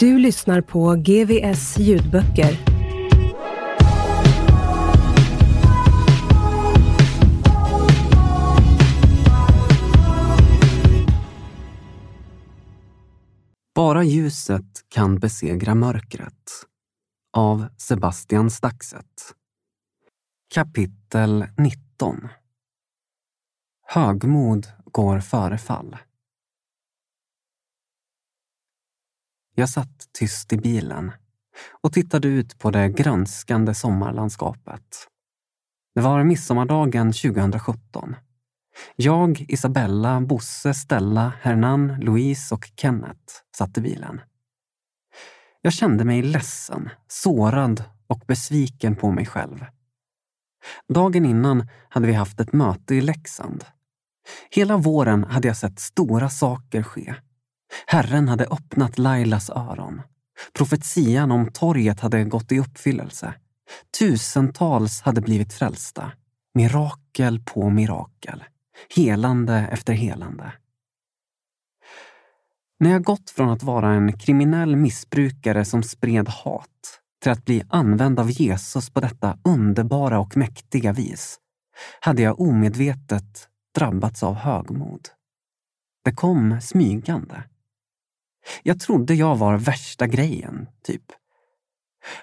Du lyssnar på GVS ljudböcker. Bara ljuset kan besegra mörkret. Av Sebastian Staxet. Kapitel 19 Högmod går före fall. Jag satt tyst i bilen och tittade ut på det grönskande sommarlandskapet. Det var midsommardagen 2017. Jag, Isabella, Bosse, Stella, Hernan, Louise och Kenneth satt i bilen. Jag kände mig ledsen, sårad och besviken på mig själv. Dagen innan hade vi haft ett möte i Leksand. Hela våren hade jag sett stora saker ske. Herren hade öppnat Lailas öron. Profetian om torget hade gått i uppfyllelse. Tusentals hade blivit frälsta. Mirakel på mirakel. Helande efter helande. När jag gått från att vara en kriminell missbrukare som spred hat till att bli använd av Jesus på detta underbara och mäktiga vis hade jag omedvetet drabbats av högmod. Det kom smygande. Jag trodde jag var värsta grejen, typ.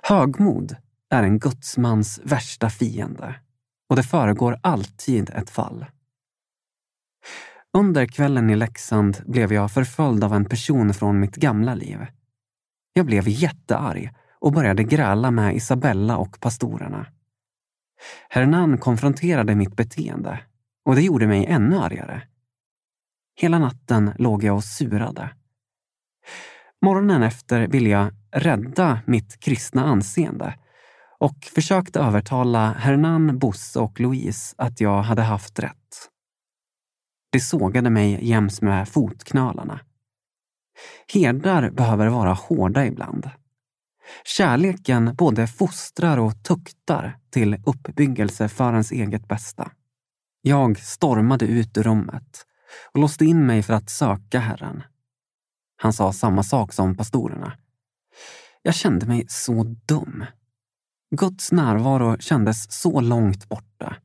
Högmod är en gudsmans värsta fiende och det föregår alltid ett fall. Under kvällen i Leksand blev jag förföljd av en person från mitt gamla liv. Jag blev jättearg och började gräla med Isabella och pastorerna. Hernan konfronterade mitt beteende och det gjorde mig ännu argare. Hela natten låg jag och surade. Morgonen efter ville jag rädda mitt kristna anseende och försökte övertala Hernan, Bosse och Louise att jag hade haft rätt. De sågade mig jäms med fotknölarna. Herdar behöver vara hårda ibland. Kärleken både fostrar och tuktar till uppbyggelse för ens eget bästa. Jag stormade ut ur rummet och låste in mig för att söka Herren. Han sa samma sak som pastorerna. Jag kände mig så dum. Guds närvaro kändes så långt borta.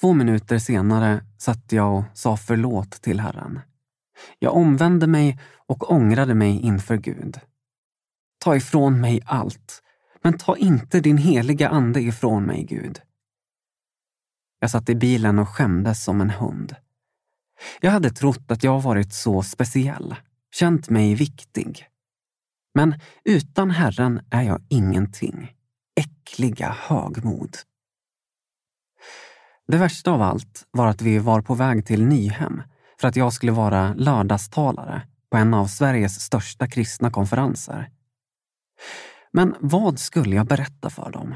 Två minuter senare satt jag och sa förlåt till Herren. Jag omvände mig och ångrade mig inför Gud. Ta ifrån mig allt, men ta inte din heliga ande ifrån mig, Gud. Jag satt i bilen och skämdes som en hund. Jag hade trott att jag varit så speciell, känt mig viktig. Men utan Herren är jag ingenting. Äckliga högmod. Det värsta av allt var att vi var på väg till Nyhem för att jag skulle vara lördagstalare på en av Sveriges största kristna konferenser. Men vad skulle jag berätta för dem?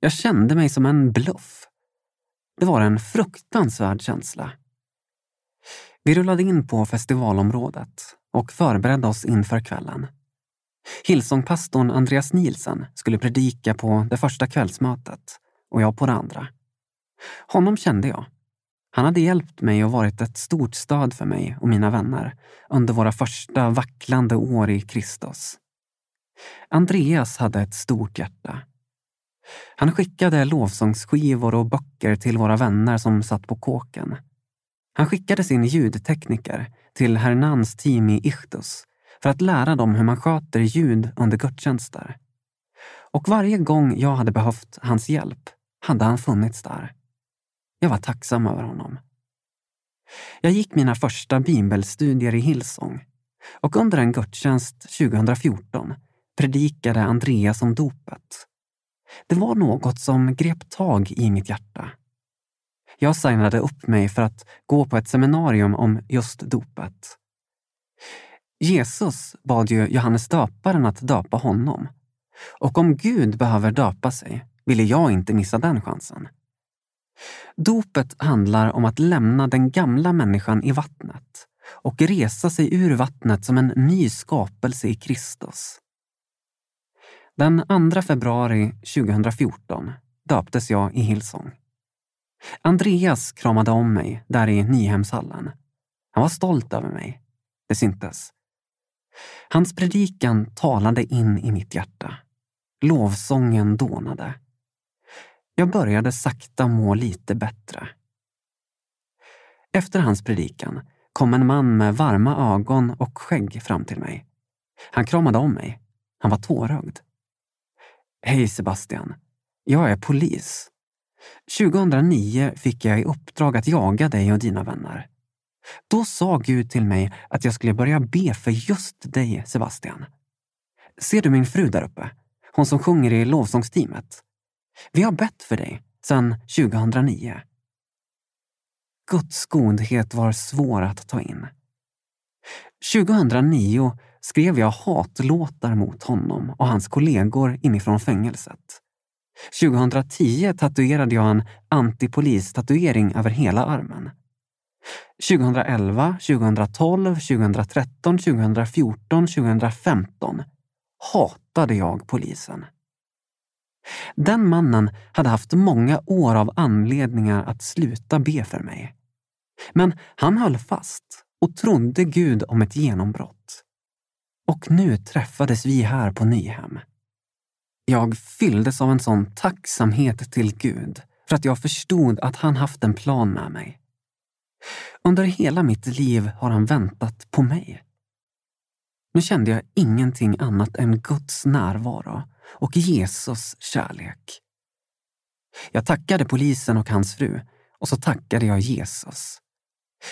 Jag kände mig som en bluff. Det var en fruktansvärd känsla. Vi rullade in på festivalområdet och förberedde oss inför kvällen. Hillsongpastorn Andreas Nielsen skulle predika på det första kvällsmötet och jag på det andra. Honom kände jag. Han hade hjälpt mig och varit ett stort stöd för mig och mina vänner under våra första vacklande år i Kristus. Andreas hade ett stort hjärta. Han skickade lovsångsskivor och böcker till våra vänner som satt på kåken. Han skickade sin ljudtekniker till Hernans team i Ichtus för att lära dem hur man sköter ljud under gudstjänster. Och varje gång jag hade behövt hans hjälp hade han funnits där. Jag var tacksam över honom. Jag gick mina första bibelstudier i Hillsong och under en gudstjänst 2014 predikade Andreas om dopet. Det var något som grep tag i mitt hjärta. Jag signade upp mig för att gå på ett seminarium om just dopet. Jesus bad ju Johannes döparen att döpa honom. Och om Gud behöver döpa sig ville jag inte missa den chansen. Dopet handlar om att lämna den gamla människan i vattnet och resa sig ur vattnet som en ny skapelse i Kristus. Den 2 februari 2014 döptes jag i Hillsong. Andreas kramade om mig där i Nyhemshallen. Han var stolt över mig. Det syntes. Hans predikan talade in i mitt hjärta. Lovsången dånade. Jag började sakta må lite bättre. Efter hans predikan kom en man med varma ögon och skägg fram till mig. Han kramade om mig. Han var tårögd. Hej Sebastian. Jag är polis. 2009 fick jag i uppdrag att jaga dig och dina vänner. Då sa Gud till mig att jag skulle börja be för just dig, Sebastian. Ser du min fru där uppe? Hon som sjunger i lovsångsteamet. Vi har bett för dig sedan 2009. Guds godhet var svår att ta in. 2009 skrev jag hatlåtar mot honom och hans kollegor inifrån fängelset. 2010 tatuerade jag en antipolis-tatuering över hela armen. 2011, 2012, 2013, 2014, 2015 hatade jag polisen. Den mannen hade haft många år av anledningar att sluta be för mig. Men han höll fast och trodde Gud om ett genombrott. Och nu träffades vi här på Nyhem. Jag fylldes av en sån tacksamhet till Gud för att jag förstod att han haft en plan med mig. Under hela mitt liv har han väntat på mig. Nu kände jag ingenting annat än Guds närvaro och Jesus kärlek. Jag tackade polisen och hans fru och så tackade jag Jesus.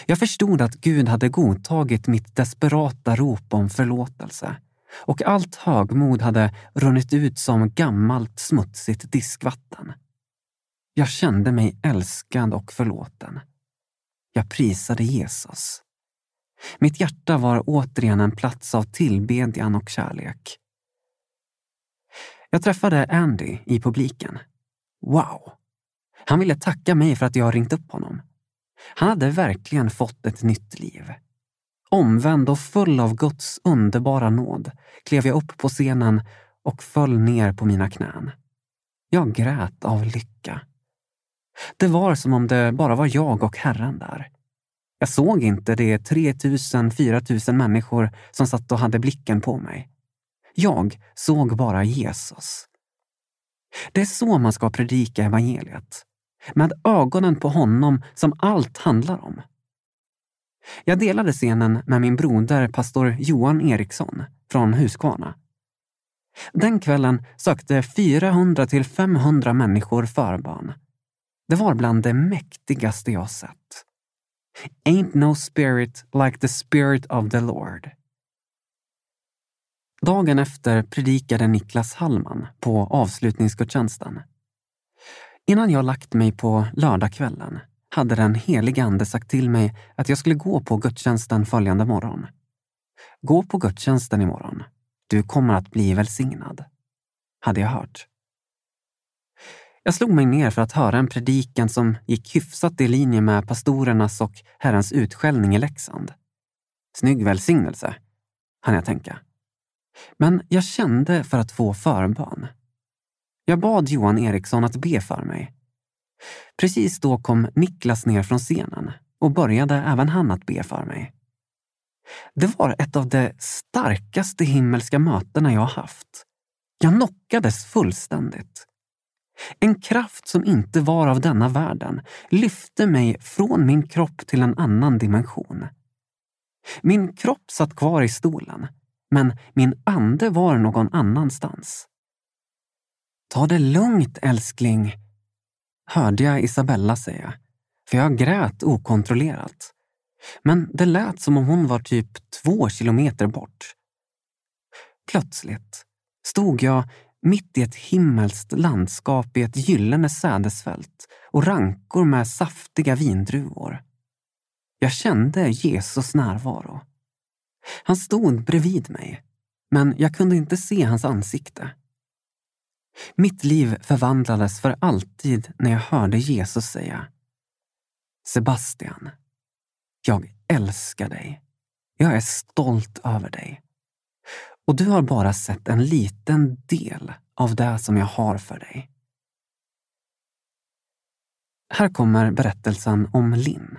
Jag förstod att Gud hade godtagit mitt desperata rop om förlåtelse och allt högmod hade runnit ut som gammalt smutsigt diskvatten. Jag kände mig älskad och förlåten. Jag prisade Jesus. Mitt hjärta var återigen en plats av tillbedjan och kärlek. Jag träffade Andy i publiken. Wow! Han ville tacka mig för att jag ringt upp honom. Han hade verkligen fått ett nytt liv. Omvänd och full av Guds underbara nåd klev jag upp på scenen och föll ner på mina knän. Jag grät av lycka. Det var som om det bara var jag och Herren där. Jag såg inte de 3000, 4000 människor som satt och hade blicken på mig. Jag såg bara Jesus. Det är så man ska predika evangeliet. Med ögonen på honom som allt handlar om. Jag delade scenen med min broder pastor Johan Eriksson från Huskvarna. Den kvällen sökte 400 till 500 människor förbön. Det var bland det mäktigaste jag sett. Ain't no spirit like the spirit of the Lord. Dagen efter predikade Niklas Hallman på avslutningsgudstjänsten. Innan jag lagt mig på lördagskvällen hade den helige Ande sagt till mig att jag skulle gå på gudstjänsten följande morgon. Gå på gudstjänsten imorgon. Du kommer att bli välsignad, hade jag hört. Jag slog mig ner för att höra en predikan som gick hyfsat i linje med pastorernas och Herrens utskällning i Leksand. Snygg välsignelse, hann jag tänka. Men jag kände för att få förbön. Jag bad Johan Eriksson att be för mig. Precis då kom Niklas ner från scenen och började även han att be för mig. Det var ett av de starkaste himmelska mötena jag haft. Jag knockades fullständigt. En kraft som inte var av denna världen lyfte mig från min kropp till en annan dimension. Min kropp satt kvar i stolen, men min ande var någon annanstans. Ta det lugnt, älskling, hörde jag Isabella säga, för jag grät okontrollerat. Men det lät som om hon var typ två kilometer bort. Plötsligt stod jag mitt i ett himmelskt landskap i ett gyllene sädesfält och rankor med saftiga vindruvor. Jag kände Jesus närvaro. Han stod bredvid mig, men jag kunde inte se hans ansikte. Mitt liv förvandlades för alltid när jag hörde Jesus säga Sebastian, jag älskar dig. Jag är stolt över dig. Och du har bara sett en liten del av det som jag har för dig. Här kommer berättelsen om Linn.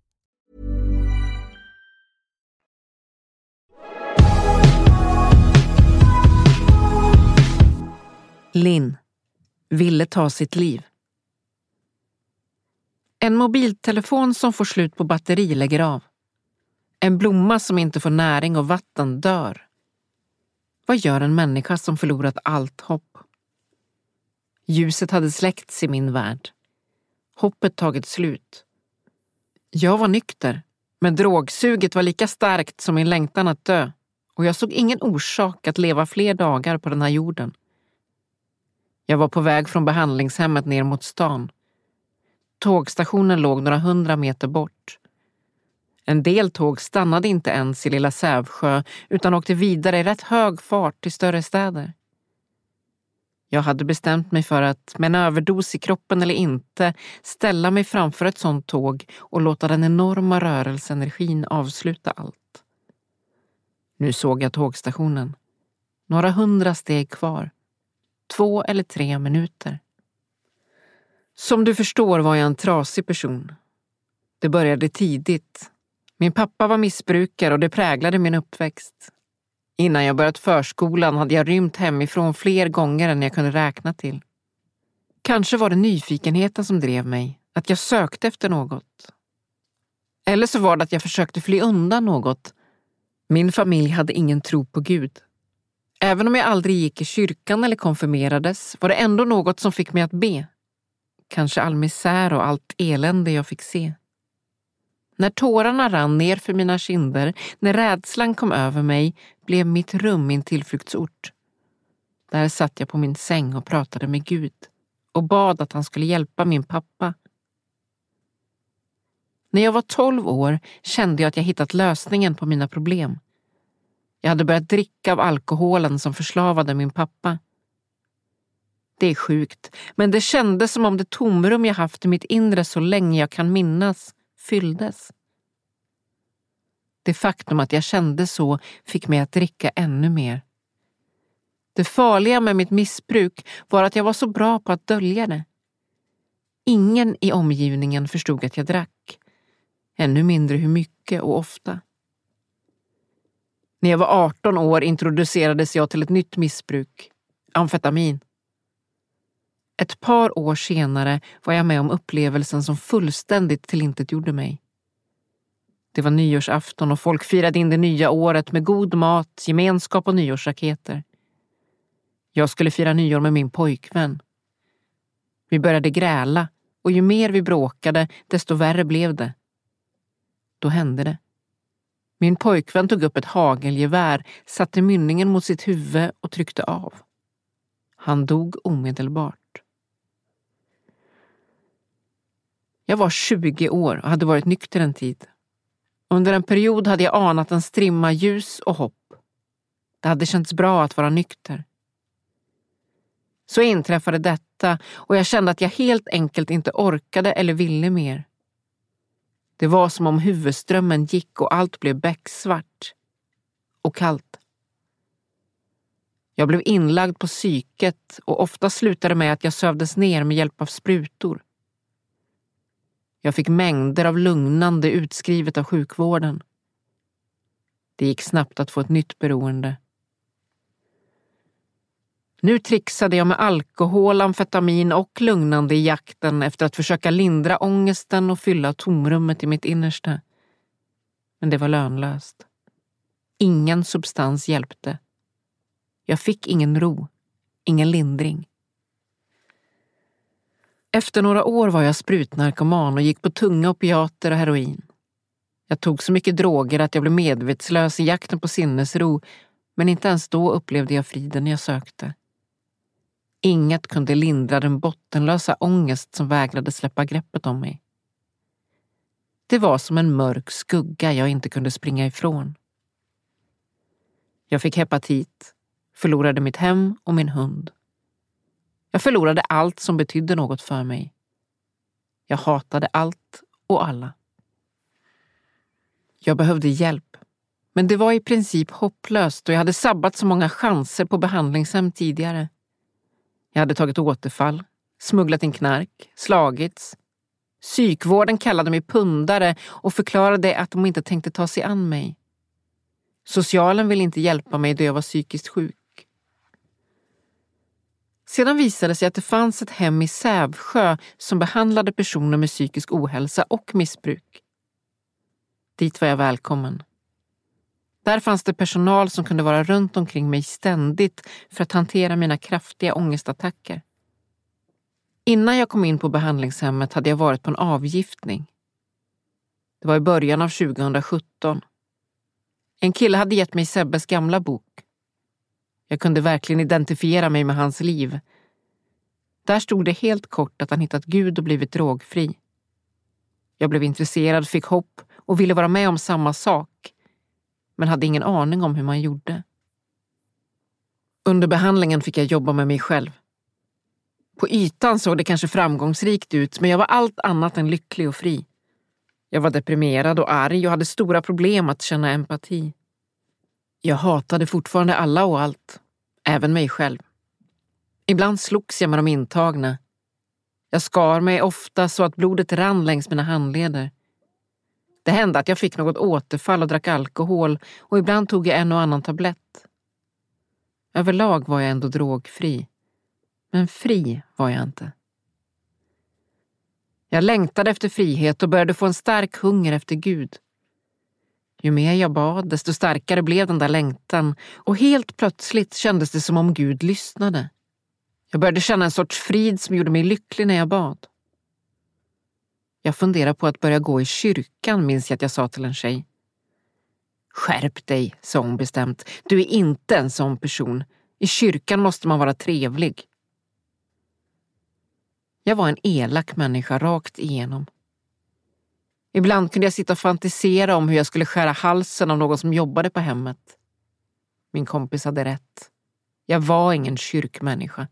Linn ville ta sitt liv. En mobiltelefon som får slut på batteri lägger av. En blomma som inte får näring och vatten dör. Vad gör en människa som förlorat allt hopp? Ljuset hade släckts i min värld. Hoppet tagit slut. Jag var nykter, men drogsuget var lika starkt som min längtan att dö och jag såg ingen orsak att leva fler dagar på den här jorden. Jag var på väg från behandlingshemmet ner mot stan. Tågstationen låg några hundra meter bort. En del tåg stannade inte ens i lilla Sävsjö utan åkte vidare i rätt hög fart till större städer. Jag hade bestämt mig för att, med en överdos i kroppen eller inte, ställa mig framför ett sånt tåg och låta den enorma rörelseenergin avsluta allt. Nu såg jag tågstationen. Några hundra steg kvar två eller tre minuter. Som du förstår var jag en trasig person. Det började tidigt. Min pappa var missbrukare och det präglade min uppväxt. Innan jag börjat förskolan hade jag rymt hemifrån fler gånger än jag kunde räkna till. Kanske var det nyfikenheten som drev mig, att jag sökte efter något. Eller så var det att jag försökte fly undan något. Min familj hade ingen tro på Gud. Även om jag aldrig gick i kyrkan eller konfirmerades var det ändå något som fick mig att be. Kanske all misär och allt elände jag fick se. När tårarna rann ner för mina kinder, när rädslan kom över mig, blev mitt rum min tillflyktsort. Där satt jag på min säng och pratade med Gud och bad att han skulle hjälpa min pappa. När jag var tolv år kände jag att jag hittat lösningen på mina problem. Jag hade börjat dricka av alkoholen som förslavade min pappa. Det är sjukt, men det kändes som om det tomrum jag haft i mitt inre så länge jag kan minnas fylldes. Det faktum att jag kände så fick mig att dricka ännu mer. Det farliga med mitt missbruk var att jag var så bra på att dölja det. Ingen i omgivningen förstod att jag drack. Ännu mindre hur mycket och ofta. När jag var 18 år introducerades jag till ett nytt missbruk, amfetamin. Ett par år senare var jag med om upplevelsen som fullständigt tillintetgjorde mig. Det var nyårsafton och folk firade in det nya året med god mat, gemenskap och nyårsraketer. Jag skulle fira nyår med min pojkvän. Vi började gräla och ju mer vi bråkade, desto värre blev det. Då hände det. Min pojkvän tog upp ett hagelgevär, satte mynningen mot sitt huvud och tryckte av. Han dog omedelbart. Jag var 20 år och hade varit nykter en tid. Under en period hade jag anat en strimma ljus och hopp. Det hade känts bra att vara nykter. Så inträffade detta och jag kände att jag helt enkelt inte orkade eller ville mer. Det var som om huvudströmmen gick och allt blev becksvart. Och kallt. Jag blev inlagd på psyket och ofta slutade med att jag sövdes ner med hjälp av sprutor. Jag fick mängder av lugnande utskrivet av sjukvården. Det gick snabbt att få ett nytt beroende. Nu trixade jag med alkohol, amfetamin och lugnande i jakten efter att försöka lindra ångesten och fylla tomrummet i mitt innersta. Men det var lönlöst. Ingen substans hjälpte. Jag fick ingen ro, ingen lindring. Efter några år var jag sprutnarkoman och gick på tunga opiater och heroin. Jag tog så mycket droger att jag blev medvetslös i jakten på sinnesro, men inte ens då upplevde jag friden jag sökte. Inget kunde lindra den bottenlösa ångest som vägrade släppa greppet om mig. Det var som en mörk skugga jag inte kunde springa ifrån. Jag fick hepatit, förlorade mitt hem och min hund. Jag förlorade allt som betydde något för mig. Jag hatade allt och alla. Jag behövde hjälp, men det var i princip hopplöst och jag hade sabbat så många chanser på behandlingshem tidigare. Jag hade tagit återfall, smugglat in knark, slagits. Psykvården kallade mig pundare och förklarade att de inte tänkte ta sig an mig. Socialen ville inte hjälpa mig då jag var psykiskt sjuk. Sedan visade det sig att det fanns ett hem i Sävsjö som behandlade personer med psykisk ohälsa och missbruk. Dit var jag välkommen. Där fanns det personal som kunde vara runt omkring mig ständigt för att hantera mina kraftiga ångestattacker. Innan jag kom in på behandlingshemmet hade jag varit på en avgiftning. Det var i början av 2017. En kille hade gett mig Sebbes gamla bok. Jag kunde verkligen identifiera mig med hans liv. Där stod det helt kort att han hittat Gud och blivit drogfri. Jag blev intresserad, fick hopp och ville vara med om samma sak men hade ingen aning om hur man gjorde. Under behandlingen fick jag jobba med mig själv. På ytan såg det kanske framgångsrikt ut, men jag var allt annat än lycklig och fri. Jag var deprimerad och arg och hade stora problem att känna empati. Jag hatade fortfarande alla och allt, även mig själv. Ibland slogs jag med de intagna. Jag skar mig ofta så att blodet rann längs mina handleder. Det hände att jag fick något återfall och drack alkohol och ibland tog jag en och annan tablett. Överlag var jag ändå drogfri. Men fri var jag inte. Jag längtade efter frihet och började få en stark hunger efter Gud. Ju mer jag bad, desto starkare blev den där längtan och helt plötsligt kändes det som om Gud lyssnade. Jag började känna en sorts frid som gjorde mig lycklig när jag bad. Jag funderar på att börja gå i kyrkan, minns jag att jag sa till en tjej. Skärp dig, sa hon bestämt. Du är inte en sån person. I kyrkan måste man vara trevlig. Jag var en elak människa rakt igenom. Ibland kunde jag sitta och fantisera om hur jag skulle skära halsen av någon som jobbade på hemmet. Min kompis hade rätt. Jag var ingen kyrkmänniska.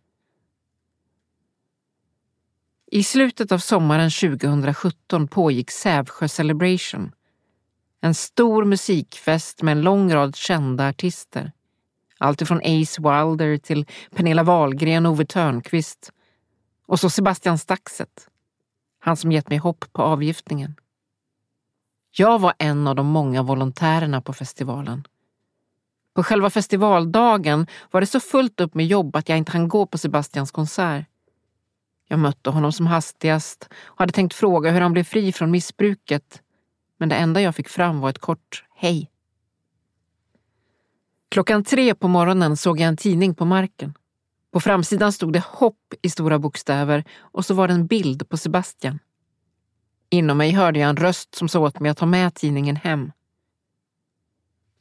I slutet av sommaren 2017 pågick Sävsjö Celebration. En stor musikfest med en lång rad kända artister. Allt från Ace Wilder till Pernilla Wahlgren och Ove Törnqvist. Och så Sebastian Staxet. Han som gett mig hopp på avgiftningen. Jag var en av de många volontärerna på festivalen. På själva festivaldagen var det så fullt upp med jobb att jag inte hann gå på Sebastians konsert. Jag mötte honom som hastigast och hade tänkt fråga hur han blev fri från missbruket. men det enda jag fick fram var ett kort hej. Klockan tre på morgonen såg jag en tidning på marken. På framsidan stod det hopp i stora bokstäver och så var det en bild på Sebastian. Inom mig hörde jag en röst som sa åt mig att ta med tidningen hem.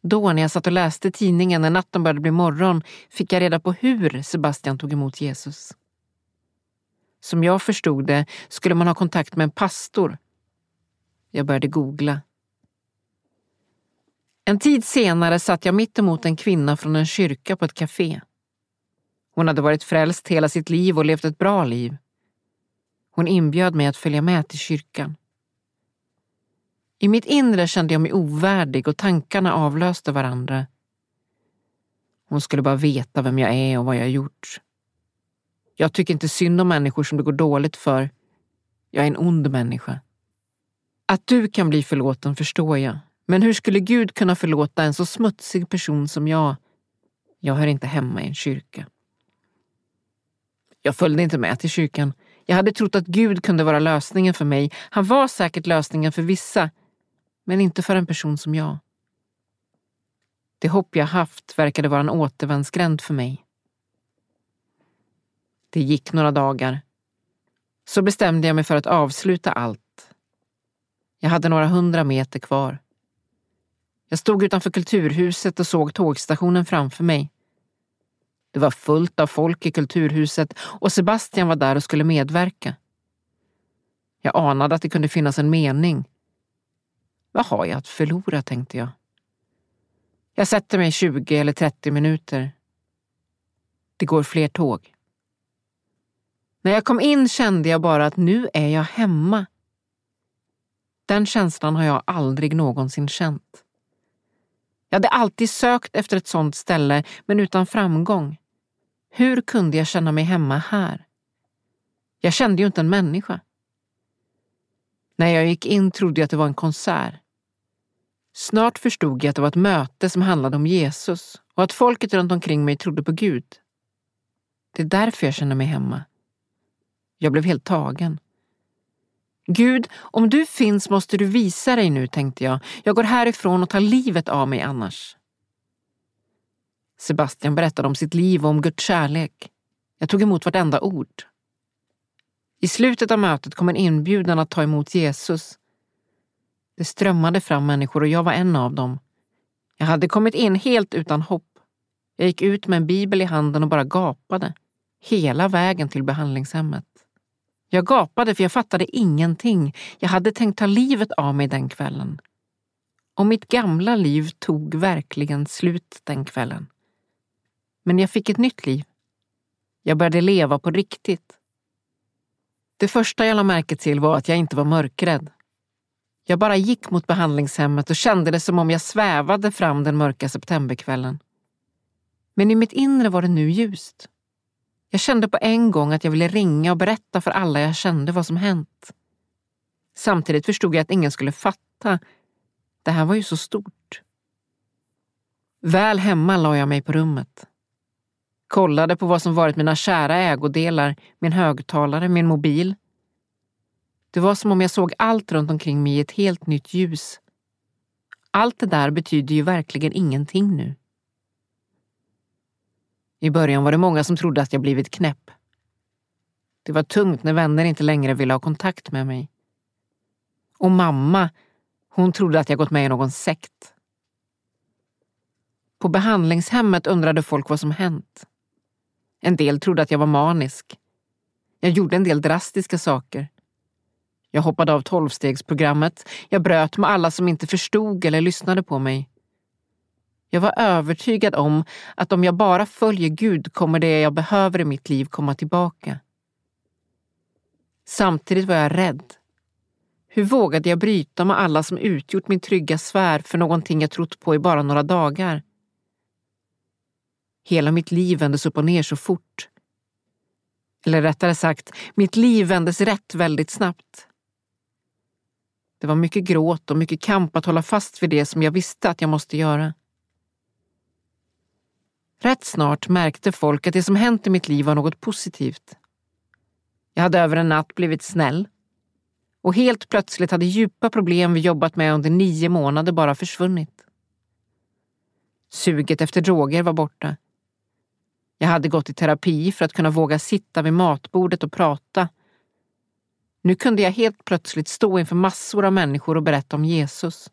Då, när jag satt och läste tidningen när natten började bli morgon, fick jag reda på hur Sebastian tog emot Jesus. Som jag förstod det skulle man ha kontakt med en pastor. Jag började googla. En tid senare satt jag mitt emot en kvinna från en kyrka på ett café. Hon hade varit frälst hela sitt liv och levt ett bra liv. Hon inbjöd mig att följa med till kyrkan. I mitt inre kände jag mig ovärdig och tankarna avlöste varandra. Hon skulle bara veta vem jag är och vad jag gjort. Jag tycker inte synd om människor som det går dåligt för. Jag är en ond människa. Att du kan bli förlåten förstår jag. Men hur skulle Gud kunna förlåta en så smutsig person som jag? Jag hör inte hemma i en kyrka. Jag följde inte med till kyrkan. Jag hade trott att Gud kunde vara lösningen för mig. Han var säkert lösningen för vissa, men inte för en person som jag. Det hopp jag haft verkade vara en återvändsgränd för mig. Det gick några dagar. Så bestämde jag mig för att avsluta allt. Jag hade några hundra meter kvar. Jag stod utanför Kulturhuset och såg tågstationen framför mig. Det var fullt av folk i Kulturhuset och Sebastian var där och skulle medverka. Jag anade att det kunde finnas en mening. Vad har jag att förlora, tänkte jag. Jag sätter mig 20 eller 30 minuter. Det går fler tåg. När jag kom in kände jag bara att nu är jag hemma. Den känslan har jag aldrig någonsin känt. Jag hade alltid sökt efter ett sånt ställe, men utan framgång. Hur kunde jag känna mig hemma här? Jag kände ju inte en människa. När jag gick in trodde jag att det var en konsert. Snart förstod jag att det var ett möte som handlade om Jesus och att folket runt omkring mig trodde på Gud. Det är därför jag känner mig hemma. Jag blev helt tagen. Gud, om du finns måste du visa dig nu, tänkte jag. Jag går härifrån och tar livet av mig annars. Sebastian berättade om sitt liv och om Guds kärlek. Jag tog emot vartenda ord. I slutet av mötet kom en inbjudan att ta emot Jesus. Det strömmade fram människor och jag var en av dem. Jag hade kommit in helt utan hopp. Jag gick ut med en bibel i handen och bara gapade. Hela vägen till behandlingshemmet. Jag gapade för jag fattade ingenting. Jag hade tänkt ta livet av mig den kvällen. Och mitt gamla liv tog verkligen slut den kvällen. Men jag fick ett nytt liv. Jag började leva på riktigt. Det första jag lade märke till var att jag inte var mörkrädd. Jag bara gick mot behandlingshemmet och kände det som om jag svävade fram den mörka septemberkvällen. Men i mitt inre var det nu ljust. Jag kände på en gång att jag ville ringa och berätta för alla jag kände vad som hänt. Samtidigt förstod jag att ingen skulle fatta. Det här var ju så stort. Väl hemma la jag mig på rummet. Kollade på vad som varit mina kära ägodelar, min högtalare, min mobil. Det var som om jag såg allt runt omkring mig i ett helt nytt ljus. Allt det där betyder ju verkligen ingenting nu. I början var det många som trodde att jag blivit knäpp. Det var tungt när vänner inte längre ville ha kontakt med mig. Och mamma, hon trodde att jag gått med i någon sekt. På behandlingshemmet undrade folk vad som hänt. En del trodde att jag var manisk. Jag gjorde en del drastiska saker. Jag hoppade av tolvstegsprogrammet. Jag bröt med alla som inte förstod eller lyssnade på mig. Jag var övertygad om att om jag bara följer Gud kommer det jag behöver i mitt liv komma tillbaka. Samtidigt var jag rädd. Hur vågade jag bryta med alla som utgjort min trygga sfär för någonting jag trott på i bara några dagar? Hela mitt liv vändes upp och ner så fort. Eller rättare sagt, mitt liv vändes rätt väldigt snabbt. Det var mycket gråt och mycket kamp att hålla fast vid det som jag visste att jag måste göra. Rätt snart märkte folk att det som hänt i mitt liv var något positivt. Jag hade över en natt blivit snäll. Och helt plötsligt hade djupa problem vi jobbat med under nio månader bara försvunnit. Suget efter droger var borta. Jag hade gått i terapi för att kunna våga sitta vid matbordet och prata. Nu kunde jag helt plötsligt stå inför massor av människor och berätta om Jesus.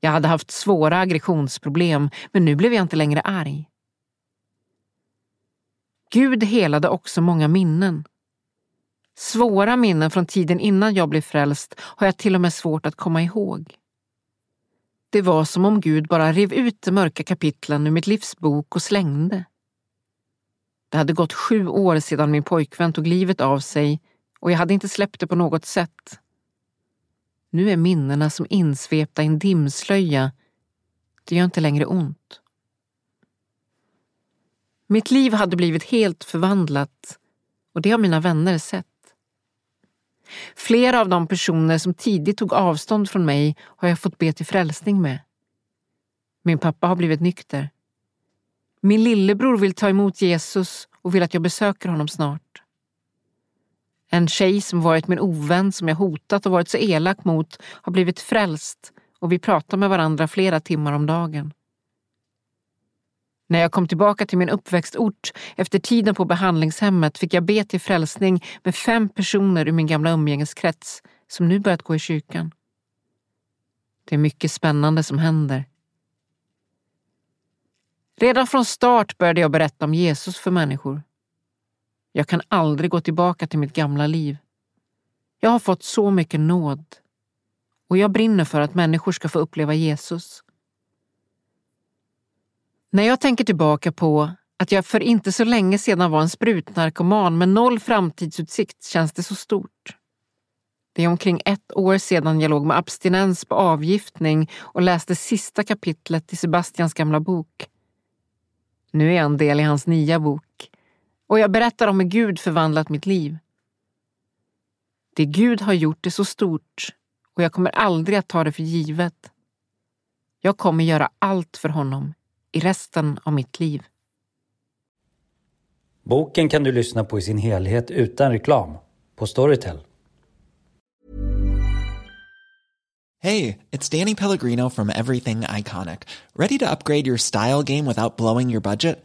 Jag hade haft svåra aggressionsproblem, men nu blev jag inte längre arg. Gud helade också många minnen. Svåra minnen från tiden innan jag blev frälst har jag till och med svårt att komma ihåg. Det var som om Gud bara rev ut de mörka kapitlen ur mitt livs bok och slängde. Det hade gått sju år sedan min pojkvän tog livet av sig och jag hade inte släppt det på något sätt. Nu är minnena som insvepta i en dimslöja. Det gör inte längre ont. Mitt liv hade blivit helt förvandlat och det har mina vänner sett. Flera av de personer som tidigt tog avstånd från mig har jag fått be till frälsning med. Min pappa har blivit nykter. Min lillebror vill ta emot Jesus och vill att jag besöker honom snart. En tjej som varit min ovän som jag hotat och varit så elak mot har blivit frälst och vi pratar med varandra flera timmar om dagen. När jag kom tillbaka till min uppväxtort efter tiden på behandlingshemmet fick jag be till frälsning med fem personer ur min gamla umgängeskrets som nu börjat gå i kyrkan. Det är mycket spännande som händer. Redan från start började jag berätta om Jesus för människor. Jag kan aldrig gå tillbaka till mitt gamla liv. Jag har fått så mycket nåd och jag brinner för att människor ska få uppleva Jesus. När jag tänker tillbaka på att jag för inte så länge sedan var en sprutnarkoman med noll framtidsutsikt känns det så stort. Det är omkring ett år sedan jag låg med abstinens på avgiftning och läste sista kapitlet i Sebastians gamla bok. Nu är jag en del i hans nya bok och jag berättar om hur Gud förvandlat mitt liv. Det Gud har gjort är så stort och jag kommer aldrig att ta det för givet. Jag kommer göra allt för honom i resten av mitt liv. Boken kan du lyssna på i sin helhet utan reklam på Storytel. Hey, it's Danny Pellegrino from Everything Iconic. Ready to upgrade your style game without blowing your budget?